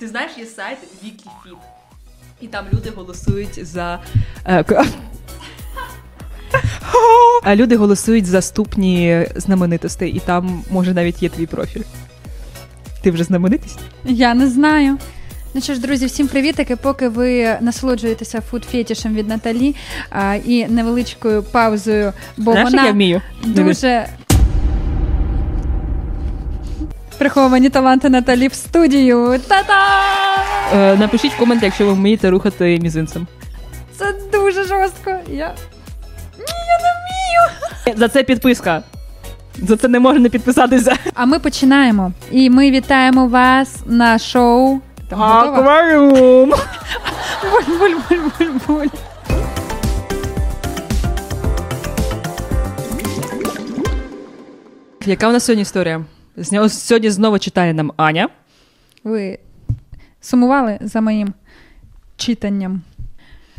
Ти знаєш, є сайт WikiFeet, і там люди голосують за. Е, Люди голосують за ступні знаменитостей, і там може навіть є твій профіль. Ти вже знаменитість? Я не знаю. Ну що ж, друзі, всім привітики. Поки ви насолоджуєтеся фут-фетішем від Наталі а, і невеличкою паузою, бо Знаєш, вона я вмію. дуже приховані таланти Наталі в студію. Та-та! Е, напишіть в коментах, якщо ви вмієте рухати мізинцем. Це дуже жорстко. Я Ні, я не вмію. За це підписка. За це не можна не підписатися. А ми починаємо. І ми вітаємо вас на шоу. Там? Акваріум! Буль-буль-буль-буль-буль. Яка у нас сьогодні історія? Сьогодні знову читає нам Аня. Ви сумували за моїм читанням?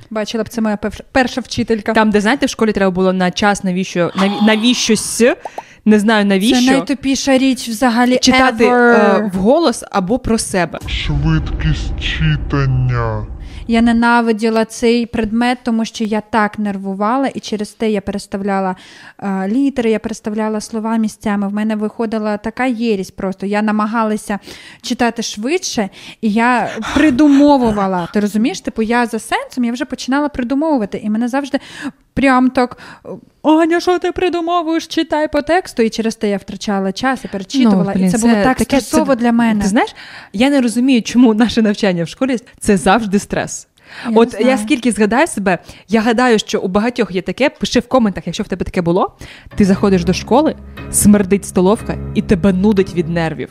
Бачила б, це моя перша, вчителька. Там, де знаєте, в школі треба було на час, навіщо наві- навіщось, не знаю Це навіщо, найтупіша річ взагалі. читати ever. е, вголос або про себе. Швидкість читання. Я ненавиділа цей предмет, тому що я так нервувала, і через те я переставляла е, літери, я переставляла слова місцями. В мене виходила така єрість просто. Я намагалася читати швидше, і я придумовувала. Ти розумієш? Типу, я за сенсом я вже починала придумовувати, і мене завжди прям так. Аня, що ти придумовуєш? Читай по тексту, і через те я втрачала час і перечитувала. Ну, блін, і це, було так таке- стресово для мене. Ти знаєш, я не розумію, чому наше навчання в школі це завжди стрес. Я От я скільки згадаю себе, я гадаю, що у багатьох є таке. Пиши в коментах, якщо в тебе таке було. Ти заходиш до школи, смердить столовка, і тебе нудить від нервів.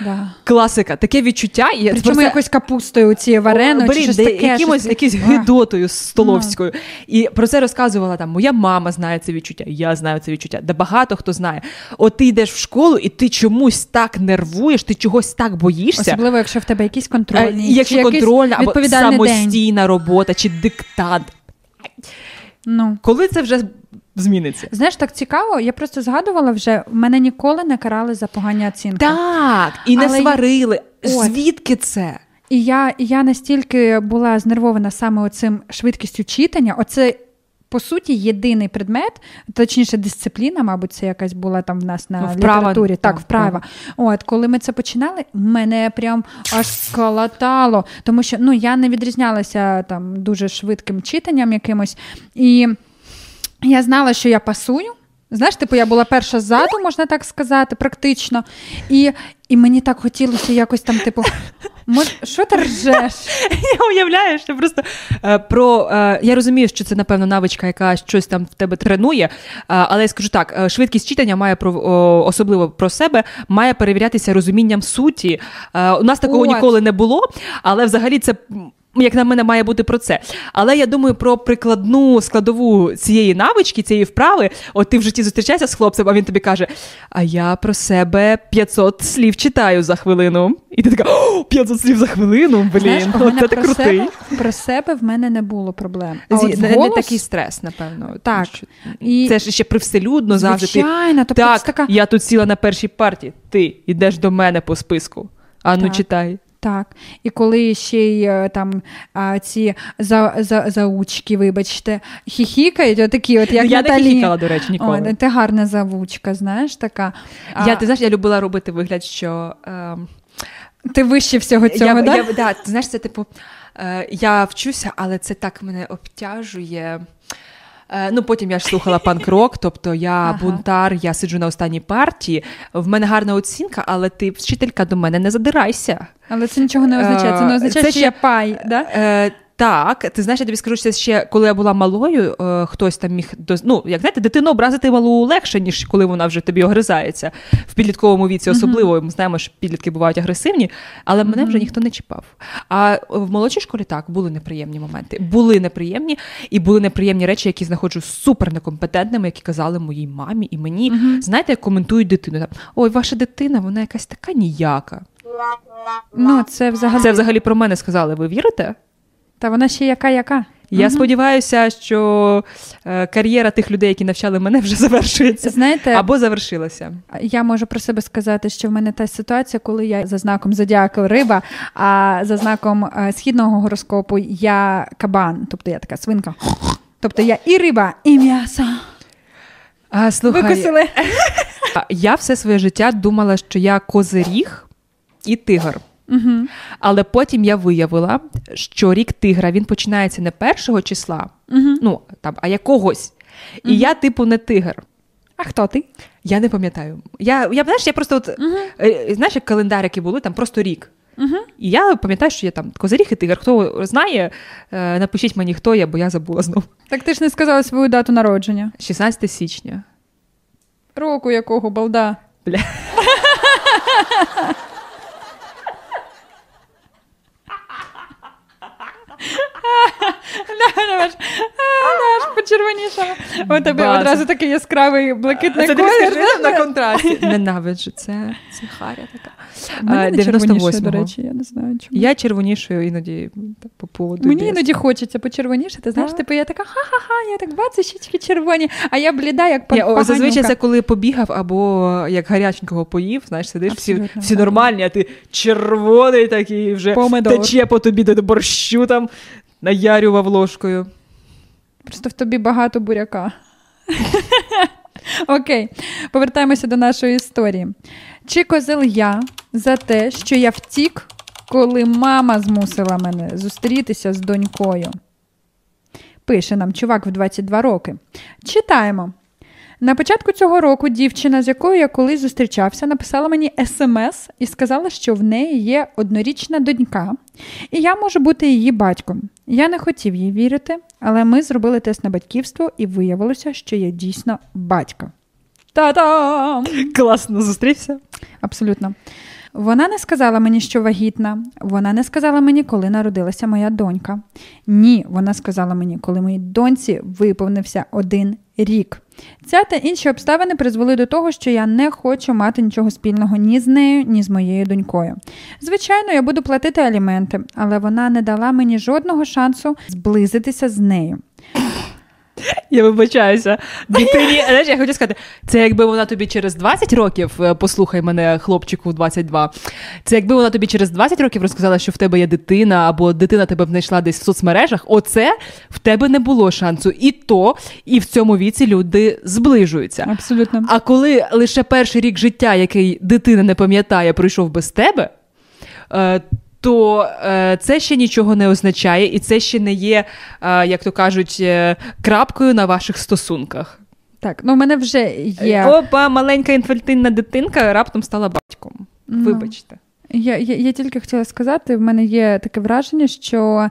Да. Класика, таке відчуття. І Причому просто- якось капустою цією вареною, Блін, чи щось таке. якимось, щось... якісь А. гидотою столовською. І про це розказувала там. Моя мама знає це відчуття, я знаю це відчуття. Да багато хто знає. От ти йдеш в школу, і ти чомусь так нервуєш, ти чогось так боїшся. Особливо, якщо в тебе якісь Е, контрольні, і Якщо чи контрольна або відповідальний день. самостійна робота, чи диктант. Ну. Коли це вже зміниться? Знаєш, так цікаво, я просто згадувала вже, мене ніколи не карали за погані оцінки. Так, і не Але- сварили. От. Звідки це? І я, я настільки була знервована саме оцим швидкістю читання. Оце, по суті, єдиний предмет, точніше, дисципліна, мабуть, це якась була там в нас на Ну, вправа, літературі. Так, вправа. От, коли ми це починали, мене прям аж сколотало, тому що ну, я не відрізнялася там дуже швидким читанням якимось. І я знала, що я пасую. Знаєш, типу, я була перша ззаду, можна так сказати, практично. І, і мені так хотілося якось там, типу, мож, що ти ржеш? Я уявляю, що просто е, про е, я розумію, що це напевно навичка, яка щось там в тебе тренує. Е, але я скажу так: е, швидкість читання має про о, особливо про себе, має перевірятися розумінням суті. Е, у нас такого От. ніколи не було, але взагалі це. Як на мене, має бути про це. Але я думаю про прикладну складову цієї навички, цієї вправи. От ти в житті зустрічаєшся з хлопцем, а він тобі каже: А я про себе 500 слів читаю за хвилину. І ти така, «О, 500 слів за хвилину. Блін, Знаєш, у от це про крутий. себе, про себе в мене не було проблем. А Зі- от не, не такий стрес, напевно. Так. що І- Це ж ще привселюдно завжди. Звичайно, тобто так, така- я тут сіла на першій партії, ти йдеш до мене по списку. А ну читай. Так, і коли ще й е, там а, ці за, за, заучки, вибачте, хіхікають, отакі, от як я Наталі. не хіхікала, до речі, ніколи. О, ти гарна завучка, знаєш, така. А, Я, ти знаєш, я любила робити вигляд, що. ем, ти вище всього цього, я, да? я, да, ти знаєш, це типу, е, я вчуся, але це так мене обтяжує. Е, Ну, потім я ж слухала панк-рок, тобто я Ага. бунтар, я сиджу на останній партії. В мене гарна оцінка, але ти, вчителька, до мене не задирайся. Але це нічого не означає. Це не Е, означає, це що ще- я пай, да? Так, ти знаєш, я тобі скажу, що ще коли я була малою, е, хтось там міг ну, як знаєте, дитину образити малу легше, ніж коли вона вже тобі огризається. В підлітковому віці особливо ми знаємо, що підлітки бувають агресивні, але мене вже ніхто не чіпав. А в молодшій школі так були неприємні моменти. Були неприємні, і були неприємні речі, які знаходжу супер некомпетентними, які казали моїй мамі і мені. Знаєте, як коментують дитину там: ой, ваша дитина, вона якась така ніяка. Ну, це взагалі. Це взагалі про мене сказали. Ви вірите? Та вона ще яка-яка. Я сподіваюся, що е, кар'єра тих людей, які навчали мене, вже завершується Знаєте, або завершилася. Я можу про себе сказати, що в мене та ситуація, коли я за знаком зодіаку риба, а за знаком е, східного гороскопу я кабан, тобто я така свинка. Тобто я і риба, і м'ясо. А, слухай, Викосили. а, я все своє життя думала, що я козиріг і тигр. Угу. Але потім я виявила, що рік тигра він починається не першого числа, Угу. ну там, а якогось. І я, типу, не тигр. А хто ти? Я не пам'ятаю. Я, я знаєш, я просто от, е, знаєш, як календар, які були, там просто рік. Угу. І я пам'ятаю, що я там козиріг і тигр. Хто знає, е, напишіть мені, хто я, бо я забула знову. Так ти ж не сказала свою дату народження. 16 січня. Року якого, балда. Бля. Аж почервонішала. У тебе База. одразу такий яскравий блакитний Це колір. скажи на контрасті. Ненавиджу це. Це харя така. Мене до речі, я не знаю чому. Я червонішою іноді так, по поводу. Мені іноді хочеться почервонішити. Знаєш, типу я така ха-ха-ха, я так бачу щічки червоні, а я бліда, як о, зазвичай це коли побігав або як гаряченького поїв, знаєш, сидиш, всі, всі нормальні, а ти червоний такий вже Помидор. тече по тобі до борщу там, наярював ложкою. Просто в тобі багато буряка. Окей, повертаємося до нашої історії. Чи козел я за те, що я втік, коли мама змусила мене зустрітися з донькою? Пише нам чувак в 22 роки. Читаємо. На початку цього року дівчина, з якою я колись зустрічався, написала мені смс і сказала, що в неї є однорічна донька, і я можу бути її батьком. Я не хотів їй вірити, але ми зробили тест на батьківство і виявилося, що я дійсно батько. Та-дам! Класно зустрівся. Абсолютно. Вона не сказала мені, що вагітна. Вона не сказала мені, коли народилася моя донька. Ні, вона сказала мені, коли моїй доньці виповнився один рік. Ця та інші обставини призвели до того, що я не хочу мати нічого спільного ні з нею, ні з моєю донькою. Звичайно, я буду платити аліменти, але вона не дала мені жодного шансу зблизитися з нею. Я вибачаюся. Дитині, знаєш, я хочу сказати, це якби вона тобі через 20 років, е, послухай мене, хлопчику 22, це якби вона тобі через 20 років розказала, що в тебе є дитина, або дитина тебе знайшла десь в соцмережах, оце в тебе не було шансу. І то, і в цьому віці люди зближуються. Абсолютно. А коли лише перший рік життя, який дитина не пам'ятає, пройшов без тебе, е, то е, це ще нічого не означає, і це ще не є, е, як то кажуть, е, крапкою на ваших стосунках. Так, ну в мене вже є. Опа, маленька інфантильна дитинка раптом стала батьком. Ну. Вибачте. Я, я, я тільки хотіла сказати, в мене є таке враження, що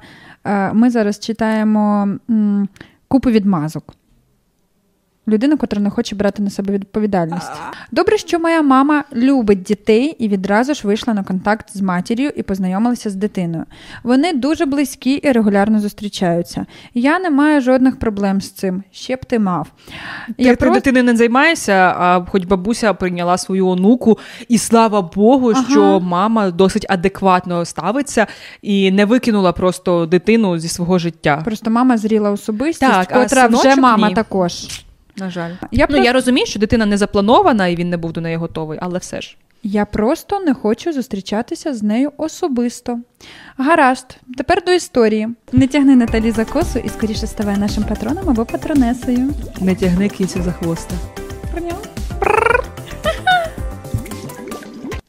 ми зараз читаємо м, купу відмазок. Людина, котра не хоче брати на себе відповідальність. Добре, що моя мама любить дітей і відразу ж вийшла на контакт з матір'ю і познайомилася з дитиною. Вони дуже близькі і регулярно зустрічаються. Я не маю жодних проблем з цим. Ще б ти мав. Ти, ти просто- дитини не займаєшся, а хоч бабуся прийняла свою онуку, і слава Богу, Ага. що мама досить адекватно ставиться і не викинула просто дитину зі свого життя. Просто мама зріла особистість, Так, а котра вже мама ні. також. На жаль. Я Ну, просто- я розумію, що дитина не запланована і він не був до неї готовий, але все ж. Я просто не хочу зустрічатися з нею особисто. Гаразд, тепер до історії. Не тягни Наталі за косу і скоріше ставай нашим патроном або патронесою. Не тягни кінцю за хвоста.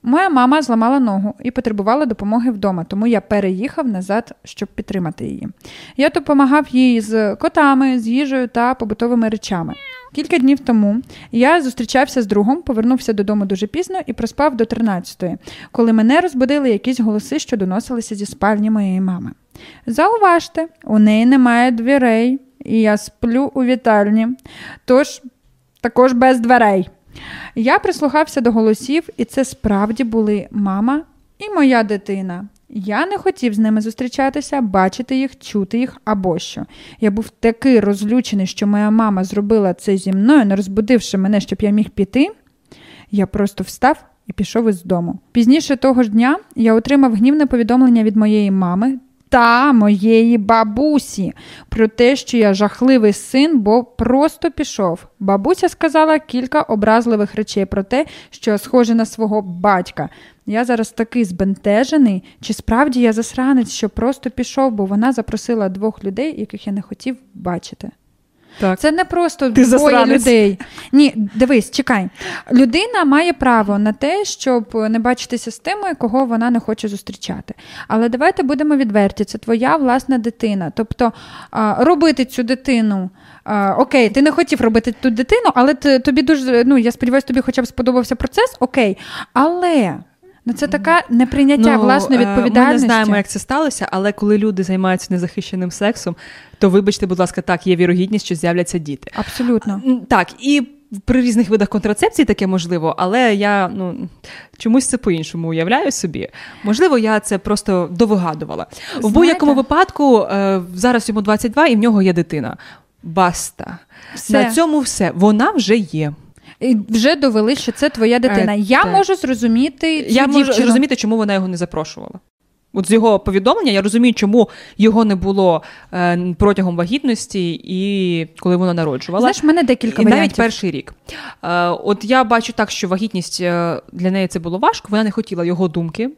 Моя мама зламала ногу і потребувала допомоги вдома, тому я переїхав назад, щоб підтримати її. Я допомагав їй з котами, з їжею та побутовими речами. Кілька днів тому я зустрічався з другом, повернувся додому дуже пізно і проспав до 13-ї, коли мене розбудили якісь голоси, що доносилися зі спальні моєї мами. Зауважте, у неї немає дверей, і я сплю у вітальні, тож також без дверей. Я прислухався до голосів, і це справді були мама і моя дитина. Я не хотів з ними зустрічатися, бачити їх, чути їх або що. Я був такий розлючений, що моя мама зробила це зі мною, не розбудивши мене, щоб я міг піти. Я просто встав і пішов із дому. Пізніше того ж дня я отримав гнівне повідомлення від моєї мами листа моєї бабусі про те, що я жахливий син, бо просто пішов. Бабуся сказала кілька образливих речей про те, що я схожа на свого батька. Я зараз такий збентежений, чи справді я засранець, що просто пішов, бо вона запросила двох людей, яких я не хотів бачити. Так. Це не просто Ти двоє засранець. людей. Ні, дивись, чекай. Людина має право на те, щоб не бачитися з тими, кого вона не хоче зустрічати. Але давайте будемо відверті, це твоя власна дитина. Тобто робити цю дитину. А, окей, ти не хотів робити ту дитину, але ти, тобі дуже, ну я сподіваюся, тобі хоча б сподобався процес, окей. Але. Ну, це така неприйняття власної е, Ми не знаємо, як це сталося, але коли люди займаються незахищеним сексом, то вибачте, будь ласка, так, є вірогідність, що з'являться діти. Абсолютно. Так, і при різних видах контрацепції таке можливо, але я ну чомусь це по-іншому уявляю собі. Можливо, я це просто довигадувала. В будь-якому випадку е, зараз йому 22 і в нього є дитина. Баста. Все. На цьому все. Вона вже є. І вже довели, що це твоя дитина. Е, я так. можу зрозуміти цю я можу дівчину. зрозуміти, чому вона його не запрошувала. От з його повідомлення я розумію, чому його не було е, протягом вагітності і коли вона народжувала. Знаєш, в мене декілька і варіантів. навіть перший рік. Е, от я бачу так, що вагітність е, для неї це було важко. Вона не хотіла його думки.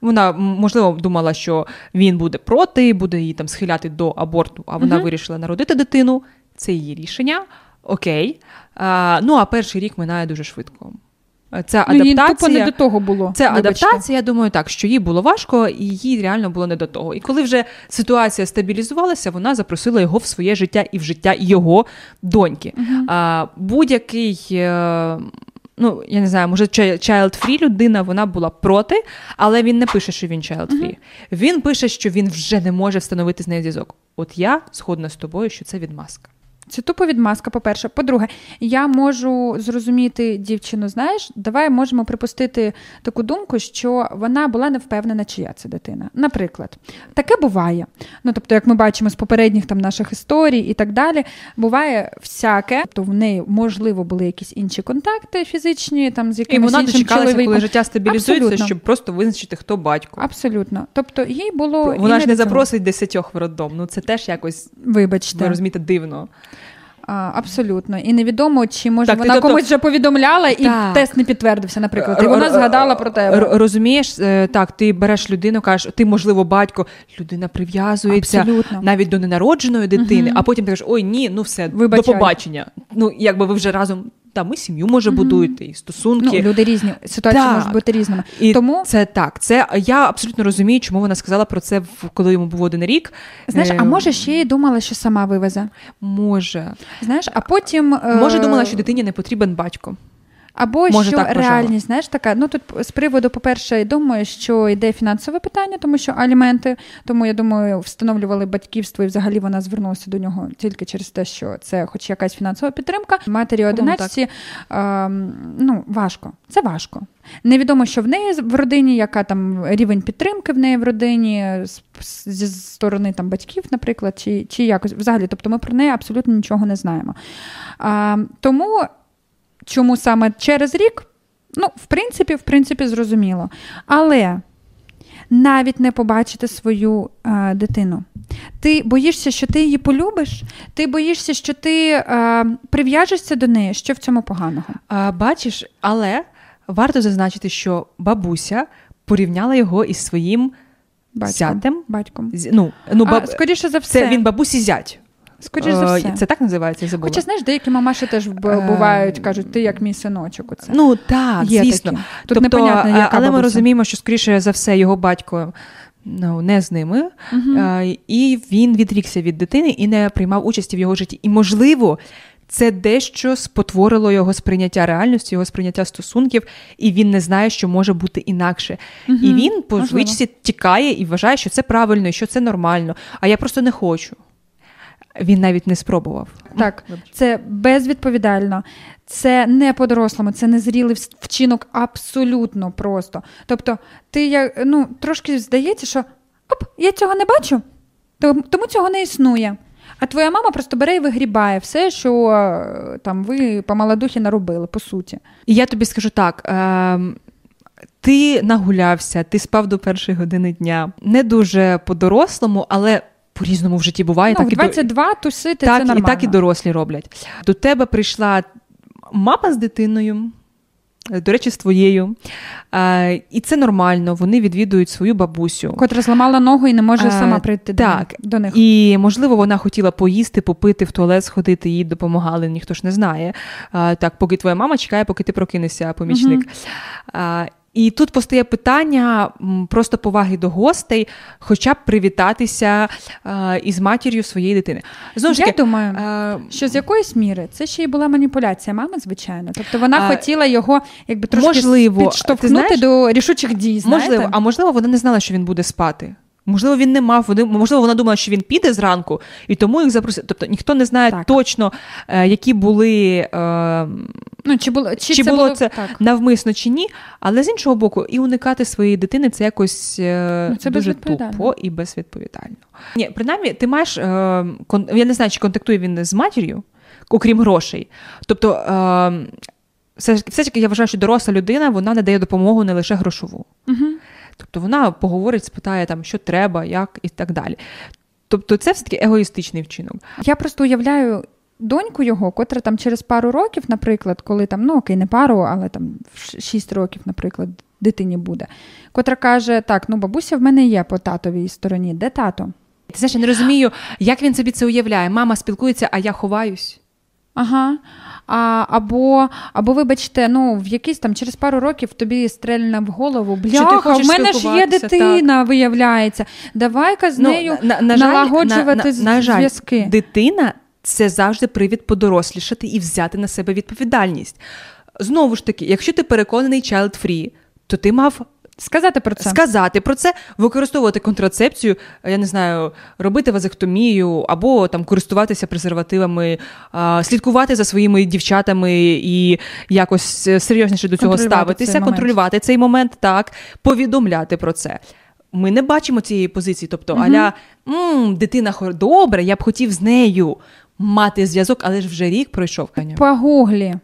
Вона можливо думала, що він буде проти, буде її там схиляти до аборту, а вона Мгм. вирішила народити дитину. Це її рішення. Окей. Е, ну а перший рік минає дуже швидко. Це Ну, адаптація. не до того було. Це Вибачте. адаптація, я думаю, так, що їй було важко, і їй реально було не до того. І коли вже ситуація стабілізувалася, вона запросила його в своє життя і в життя його доньки. А, будь-який. е, Ну, я не знаю, може, child-free людина, вона була проти, але він не пише, що він child-free. Він пише, що він вже не може встановити з нею зв'язок. От я згодна з тобою, що це відмазка. Це тупо відмазка, по-перше. По-друге, я можу зрозуміти дівчину, знаєш, давай можемо припустити таку думку, що вона була не впевнена, чия це дитина. Наприклад, таке буває. Ну, тобто, як ми бачимо з попередніх там наших історій і так далі, буває всяке. Тобто в неї, можливо, були якісь інші контакти фізичні, там з І вона іншим дочекалася, чоловіком. коли життя стабілізується, Абсолютно. щоб просто визначити, хто батько. Абсолютно. Тобто їй було. Вона і ж не цього. запросить десятьох в роддом. Ну це теж якось Вибачте. ви розумієте дивно. А, абсолютно. І невідомо, чи може Так, вона тобто- комусь вже повідомляла, і Так. тест не підтвердився, наприклад. І вона згадала про тебе. Розумієш, е, так, ти береш людину, кажеш, ти, можливо, батько, людина прив'язується Абсолютно. навіть до ненародженої дитини, угу. а потім ти кажеш, ой, ні, ну все, Вибачай. до побачення. Ну, якби ви вже разом, та ми сім'ю може будуєте, і Ну, стосунки. люди різні, ситуації Так. можуть бути різними. І Тому це так. Це я абсолютно розумію, чому вона сказала про це, коли йому був один рік. знаєш, Е, а може ще й думала, що сама вивезе. може. Знаєш, а потім е, Може, думала, що дитині не потрібен батько. Або Може, що так вважала. реальність, знаєш, така. Ну тут з приводу, по-перше, я думаю, що йде фінансове питання, тому що аліменти. Тому я думаю, встановлювали батьківство, і взагалі вона звернулася до нього тільки через те, що це, хоч якась фінансова підтримка. Матері одиначці ем, ну важко. Це важко. Невідомо, що в неї в родині, яка там рівень підтримки в неї в родині з- з- зі сторони там батьків, наприклад, чи, чи якось взагалі. Тобто ми про неї абсолютно нічого не знаємо. А, тому чому саме через рік? Ну, в принципі, в принципі, зрозуміло. Але навіть не побачити свою е, дитину. Ти боїшся, що ти її полюбиш, ти боїшся, що ти е, прив'яжешся до неї. Що в цьому поганого? А, бачиш, але варто зазначити, що бабуся порівняла його із своїм Батьком. зятем. Батьком. З- Ну, ну, А, скоріше за все. Це він бабусі зять. Скоріше за Е, все. Це так називається, забула. Хоча, знаєш, деякі мамаші теж Е, бувають, кажуть, ти як мій синочок. Оце. Ну так, Є звісно. такі. Тут тобто, непонятно, е, яка але ми бабуся. розуміємо, що скоріше за все його батько ну, не з ними, е, і він відрікся від дитини і не приймав участі в його житті. І можливо. Це дещо спотворило його сприйняття реальності, його сприйняття стосунків, і він не знає, що може бути інакше. І він по звичці тікає і вважає, що це правильно, і що це нормально. А я просто не хочу. Він навіть не спробував. Так, це безвідповідально, це не по-дорослому, це незрілий вчинок абсолютно просто. Тобто, ти як ну трошки здається, що оп, я цього не бачу, тому цього не існує. А твоя мама просто бере і вигрібає все, що е, там ви по малодухі наробили, по суті. І я тобі скажу так: ем, ти нагулявся, ти спав до першої години дня. Не дуже по-дорослому, але по-різному в житті буває. Ну, так в 22 тусити так, це нормально. і так і дорослі роблять. До тебе прийшла мама з дитиною. До речі, з твоєю. А, і це нормально, вони відвідують свою бабусю. Котра зламала ногу і не може А, сама прийти до- так. до них. І, можливо, вона хотіла поїсти, попити, в туалет сходити, їй допомагали, ніхто ж не знає. А, так, поки твоя мама чекає, поки ти прокинешся, помічник. А, і тут постає питання просто поваги до гостей, хоча б привітатися а, із матір'ю своєї дитини. Знову ж Я таки, думаю, а, що з якоїсь міри це ще й була маніпуляція мами, звичайно. Тобто вона А, хотіла його якби трошки можливо, підштовхнути ти знаєш- до рішучих дій. Знаєте? Можливо, а можливо, вона не знала, що він буде спати. Можливо, він не мав, вони- можливо, вона думала, що він піде зранку, і тому їх запросили. Тобто ніхто не знає Так. точно, е, які були е, ну, чи було, чи чи це було це так? навмисно чи ні. Але з іншого боку, і уникати своєї дитини це якось е, Ну, це дуже тупо і безвідповідально. Ні, принаймні, ти маєш е, кон- я не знаю, чи контактує він з матір'ю, окрім грошей. Тобто, е, все, ж- все таки я вважаю, що доросла людина вона не дає допомогу не лише грошову. Угу. Тобто вона поговорить, спитає, там, що треба, як і так далі. Тобто, це все таки егоїстичний вчинок. Я просто уявляю доньку його, котра там через пару років, наприклад, коли там, ну окей, не пару, але там 6 років, наприклад, дитині буде, котра каже: так, ну бабуся в мене є по татовій стороні. Де тато? Ти знаєш, я не розумію, як він собі це уявляє. Мама спілкується, а я ховаюсь. Ага. А, або, або, вибачте, ну, в якийсь там через пару років тобі стрельне в голову. Бляха, в мене ж є дитина, виявляється. Давай-ка з нею Ну, на, на, налагоджувати на, на, на жаль, зв'язки. дитина це завжди привід подорослішати і взяти на себе відповідальність. Знову ж таки, якщо ти переконаний child free, то ти мав Сказати про це. сказати про це, використовувати контрацепцію, я не знаю, робити вазектомію або там користуватися презервативами, а, слідкувати за своїми дівчатами і якось е, серйозніше до цього ставитися, цей контролювати цей момент, так, повідомляти про це. Ми не бачимо цієї позиції, тобто Мгм. аля м, дитина добре, я б хотів з нею мати зв'язок, але ж вже рік пройшов. Погуглі.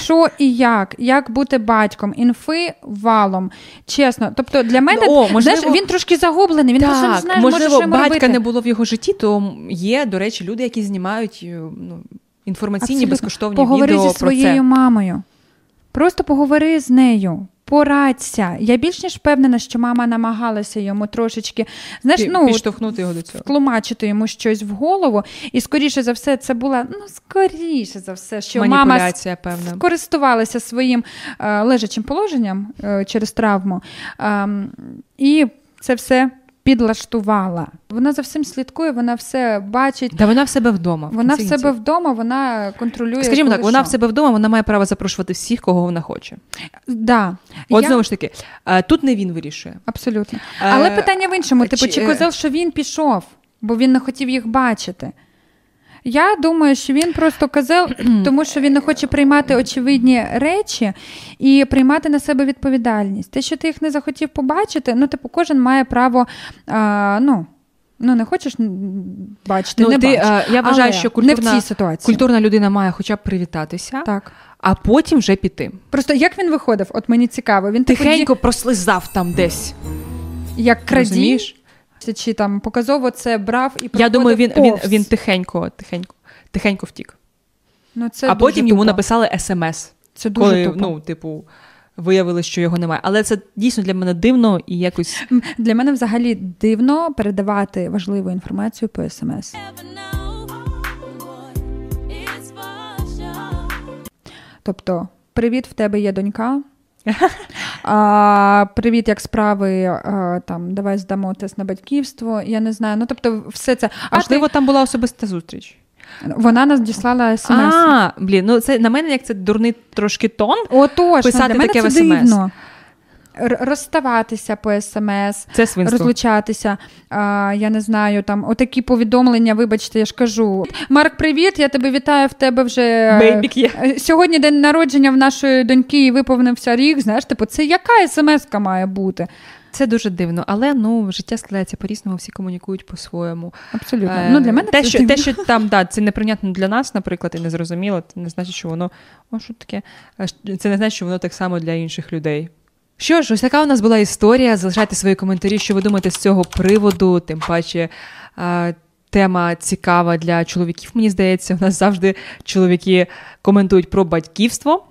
Що і як? Як бути батьком? Інфи валом. Чесно. Тобто для мене Ну, о, можливо- знаєш, він трошки загублений, він просто не знає, можливо, може, що батька робити. не було в його житті, то є, до речі, люди, які знімають е, ну, інформаційні Абсолютно. безкоштовні Поговори відео зі про своєю це. мамою. Просто поговори з нею. Порадься. Я більш ніж впевнена, що мама намагалася йому трошечки знаєш, Пі- ну, підштовхнути його до цього. втлумачити йому щось в голову. І скоріше за все, це була ну скоріше за все, що мама певна. скористувалася своїм е, лежачим положенням е, через травму, Е, і це все підлаштувала. Вона за всім слідкує, вона все бачить. Та вона в себе вдома. Вона в себе вдома, вона контролює. Скажімо так, вона в себе вдома, вона має право запрошувати всіх, кого вона хоче. Да. От Я- знову ж таки, е, тут не він вирішує. Абсолютно. Але Е, питання в іншому: типу, чи- чи казав, що він пішов, бо він не хотів їх бачити. Я думаю, що він просто козел, тому що він не хоче приймати очевидні речі і приймати на себе відповідальність. Те, що ти їх не захотів побачити, ну, типу, кожен має право. А, ну, ну, не хочеш бачити, Ну, не ти, бач. я вважаю, Але що не в культурна, цій ситуації. культурна людина має хоча б привітатися, Так. а потім вже піти. Просто як він виходив? От мені цікаво. Він типу, Тихенько прослизав там десь. як Розумієш? Чи там показово це брав і Я думаю, він, він, повз. він тихенько, тихенько, тихенько втік. Ну, це а дуже потім йому написали смс. Це дуже коли, тупо. ну, типу, виявили, що його немає. Але це дійсно для мене дивно і якось. Для мене взагалі дивно передавати важливу інформацію по смс. Тобто, привіт, в тебе є донька. А, привіт, як справи? А, там, давай здамо тест на батьківство. Я не знаю. Ну, тобто, все це. А Можливо, там була особиста зустріч. вона нас діслала смс. А, блін, ну це на мене як це дурний трошки тон. Отож, писати для мене таке це в смс. дивно. Розставатися по смс, Це свинство. розлучатися. А, я не знаю, там отакі повідомлення, вибачте, я ж кажу. Марк, привіт, я тебе вітаю в тебе вже. Бейбік є. Е, Сьогодні день народження в нашої доньки і виповнився рік. Знаєш, типу, це яка смс-ка має бути? Це дуже дивно, але ну життя складається по-різному, всі комунікують по-своєму. Абсолютно. Е, ну, для мене те, це що, дивно. те, що там да, це неприйнятно для нас, наприклад, і незрозуміло, це не значить, що воно о, що таке? Е, Це не значить, що воно так само для інших людей. Що ж, ось така у нас була історія. Залишайте свої коментарі, що ви думаєте з цього приводу, тим паче. е, Тема цікава для чоловіків, мені здається, у нас завжди чоловіки коментують про батьківство.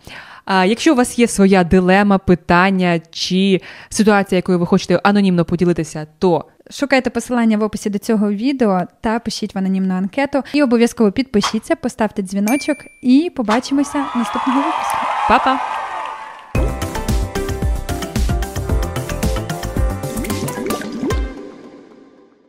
А якщо у вас є своя дилема, питання чи ситуація, якою ви хочете анонімно поділитися, то Шукайте посилання в описі до цього відео та пишіть в анонімну анкету. І обов'язково підпишіться, поставте дзвіночок і побачимося наступного випуску. па-па!